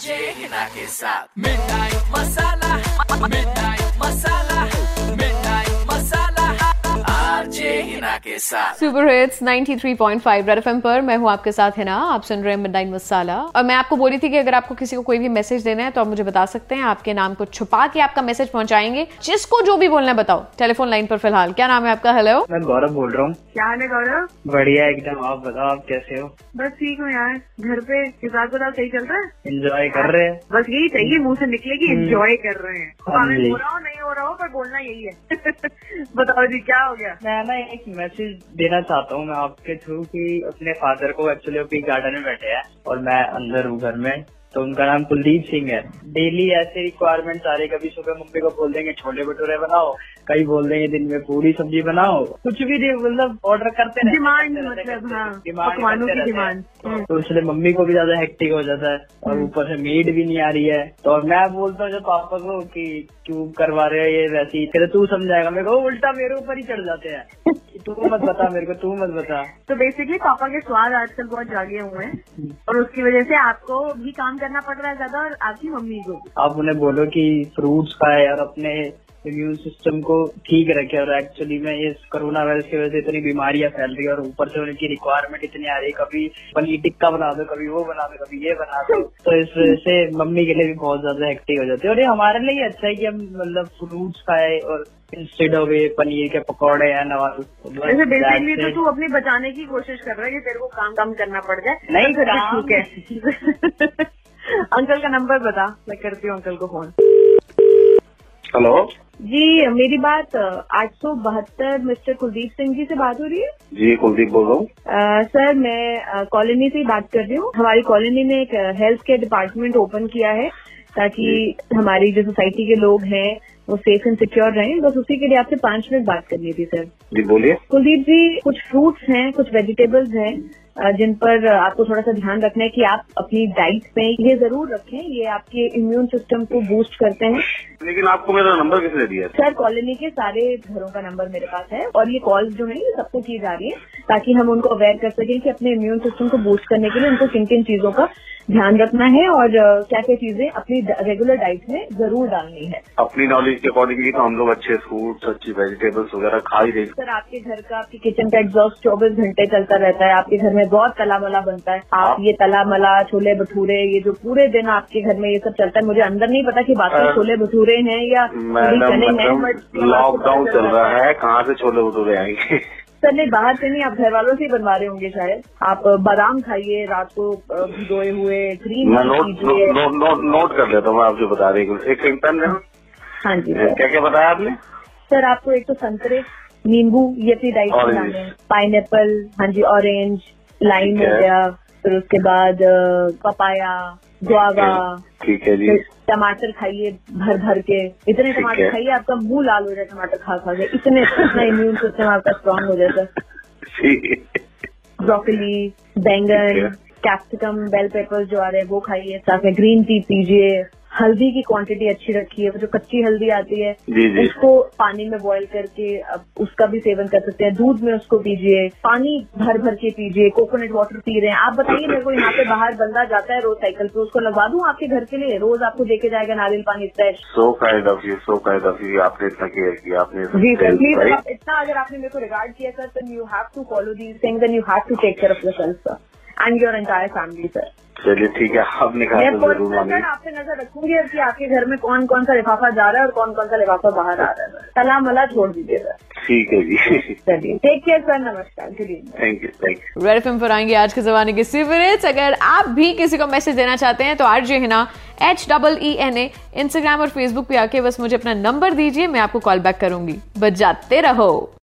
हिना के साथ मिडनाइट मसाला मिठाई मसाला मिडनाइट मसाला आरजे के साथ। सुपर हिट्स 93.5 रेड एफएम पर। मैं हूँ आपके साथ है ना आप सुन रहे हैं मिडनाइट मसाला और मैं आपको बोली थी कि अगर आपको किसी को कोई भी मैसेज देना है तो आप मुझे बता सकते हैं। आपके नाम को छुपा के आपका मैसेज पहुंचाएँगे। जिसको जो भी बोलना है बताओ। टेलीफोन लाइन पर फ़िलहाल। क्या नाम है आपका? हेलो मैं गौरव बोल रहा हूँ। क्या हाल है गौरव? बढ़िया एकदम। आप बताओ आप कैसे हो? बस ठीक हूँ यार। घर पे हिसाब किताब सही चल रहा है? एंजॉय कर रहे हैं। बस यही चाहिए मुँह से निकले कि एंजॉय कर रहे हैं। हाँ। हो रहा हो नहीं हो रहा हो पर बोलना यही है। बताओ जी क्या हो गया? मैं ना एक मैसेज देना चाहता हूँ मैं आपके थ्रू कि अपने फादर को एक्चुअली अभी गार्डन में बैठे हैं और मैं अंदर हूँ घर में। तो उनका नाम कुलदीप सिंह है। डेली ऐसे रिक्वायरमेंट आ रही कभी सुबह मम्मी को बोल देंगे छोले भटूरे बनाओ कई बोल देंगे दिन में पूरी सब्ज़ी बनाओ। कुछ भी दे- मतलब ऑर्डर करते हैं, डिमांड हैं, मतलब हाँ डिमांड की डिमांड हम्म। तो इसलिए मम्मी को भी ज़्यादा हेक्टिक हो जाता है और ऊपर से मीट भी नहीं आ रही है। तो मैं बोलता हूँ जब पापा को कि क्यों करवा रहे हो ये वैसी? कहते तू समझाएगा। मेरे को उल्टा मेरे ऊपर ही चढ़ जाते हैं। तू मत बता मेरे को तू मत बता। तो बेसिकली पापा के स्वाद आजकल बहुत जागे हुए हैं और उसकी वजह से आपको भी काम करना पड़ रहा है ज़्यादा और आपकी मम्मी को आप उन्हें बोलो कि फ्रूट्स खाए और अपने इम्यून सिस्टम को ठीक रखे और एक्चुअली में इस कोरोना वायरस की वजह से इतनी बीमारियाँ फैल रही है और ऊपर से उनकी रिक्वायरमेंट इतनी आ रही है कभी पनीर टिक्का बना दो कभी वो बना दो कभी ये बना दो तो इस वजह से मम्मी के लिए भी बहुत ज़्यादा हेक्टिक हो जाती है। और ये हमारे लिए अच्छा है कि हम मतलब फ्रूट्स खाए और इंस्टेड ऑफ़ ये पनीर के पकौड़े या नवाज़ बेसिकली तो तू अपनी बचाने की कोशिश कर रहा है कि तेरे को काम कम करना पड़ जाए। नहीं, काम- ठीक है। अंकल का नंबर बता मैं करती हूँ अंकल को फ़ोन हेलो जी मेरी बात आठ सौ बहत्तर मिस्टर कुलदीप सिंह जी से बात हो रही है? जी कुलदीप बोल रहा हूँ। सर मैं कॉलोनी से ही बात कर रही हूँ। हमारी कॉलोनी में एक हेल्थ केयर डिपार्टमेंट ओपन किया है ताकि हमारी जो सोसाइटी के लोग हैं वो सेफ़ एंड सिक्योर रहें। बस उसी के लिए आपसे पाँच मिनट बात करनी थी सर। जी बोलिए। कुलदीप जी कुछ फ्रूट्स हैं कुछ वेजिटेबल्स हैं? जिन पर आपको थोड़ा सा ध्यान रखना है कि आप अपनी डाइट में ये ज़रूर रखें ये आपके इम्यून सिस्टम को बूस्ट करते हैं। लेकिन आपको मेरा नंबर किसने दिया सर कॉलोनी के सारे घरों का नंबर मेरे पास है और ये कॉल जो है ये सबको की जा रही है ताकि हम उनको अवेयर कर सकें कि अपने इम्यून सिस्टम को बूस्ट करने के लिए उनको किन किन चीज़ों का ध्यान रखना है और क्या क्या चीज़ें अपनी रेगुलर डाइट में ज़रूर डालनी है। अपनी नॉलेज के अकॉर्डिंगली तो हम लोग अच्छे फ्रूट्स अच्छी वेजिटेबल्स वगैरह खा ही रहे सर आपके घर का आपके किचन का एग्जॉस्ट चौबीस घंटे चलता रहता है आपके घर में बहुत तला मला बनता है। आप ये तला मला छोले भटूरे ये जो पूरे दिन आपके घर में ये सब चलता है मुझे अंदर नहीं पता कि बाकी अ, छोले भटूरे हैं या हैं लॉकडाउन चल रहा है। कहाँ से छोले भटूरे आएँगे? सर नहीं बाहर से नहीं आप घर वालों से ही बनवा रहे होंगे शायद। आप बादाम खाइए रात को भिगोए हुए क्रीम मैं नोट कीजिए। नोट नोट नोट कर लेता हूँ मैं आपसे बता रही हूँ एक पेन हाँ जी। क्या क्या बताया आपने? सर आपको एक तो संतरे नींबू ये अपनी डाइट में. डालने हैं। हाँ जी ऑरेंज लाइम ठीक हो गया फिर उसके बाद पपाया गुआवा ठीक है जी। टमाटर खाइए भर भर के। इतने टमाटर। खाइए आपका मुँह लाल हो जाए टमाटर खा खा के। इतने इतना इम्यून सिस्टम आपका स्ट्रांग हो जाता है। ब्रोकली बैंगन कैप्सिकम बेल पेपर्स जो आ रहे हैं वो खाइए साथ में ग्रीन टी पीजिए। हल्दी की क्वांटिटी अच्छी रखिए वो जो कच्ची हल्दी आती है जी जी। उसको पानी में बॉईल करके अब उसका भी सेवन कर सकते हैं। दूध में उसको पीजिए पानी भर भर के पीजिए कोकोनट वाटर पी रहे हैं। आप बताइए मेरे को यहाँ पे बाहर बंदा जाता है रोज साइकिल पे उसको लगवा दूँ आपके घर के लिए? रोज आपको देके जाएगा नारियल पानी fresh so kind of you so kind of you आपने इतना किया आपने जी सर प्लीज़ इतना अगर आपने मेरे को रिगार्ड किया sir then you have to follow these things then you have to take care of yourself sir and your entire family sir चलिए ठीक है आपने कहा मैं आपसे नज़र रखूँगी कि आपके घर में कौन कौन सा लिफाफा जा रहा है और कौन कौन सा लिफाफा बाहर आ रहा है सर तला मला छोड़ दीजिए सर ठीक है जी। चलिए टेक केयर सर नमस्कार. Good evening thank you thank you red FM पर आएँगे आज के जमाने के सिवरेट्स अगर आप भी किसी को मैसेज देना चाहते हैं तो R J Heena H double E N A Instagram और फेसबुक पे आके बस मुझे अपना नंबर दीजिए मैं आपको कॉल बैक करूँगी। बजाते रहो।